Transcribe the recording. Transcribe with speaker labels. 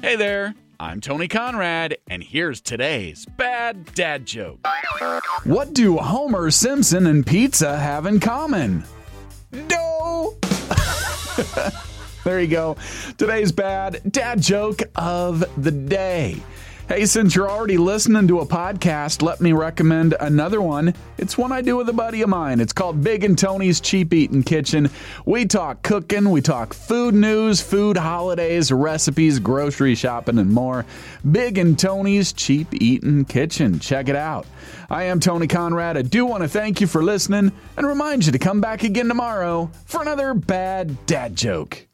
Speaker 1: Hey there, I'm Tony Conrad, and here's today's bad dad joke. What do Homer Simpson and pizza have in common? Dough! there you go. Today's bad dad joke of the day. Hey, since you're already listening to a podcast, let me recommend another one. It's one I do with a buddy of mine. It's called Big and Tony's Cheap Eating Kitchen. We talk cooking, we talk food news, food holidays, recipes, grocery shopping, and more. Big and Tony's Cheap Eating Kitchen. Check it out. I am Tony Conrad. I do want to thank you for listening and remind you to come back again tomorrow for another bad dad joke.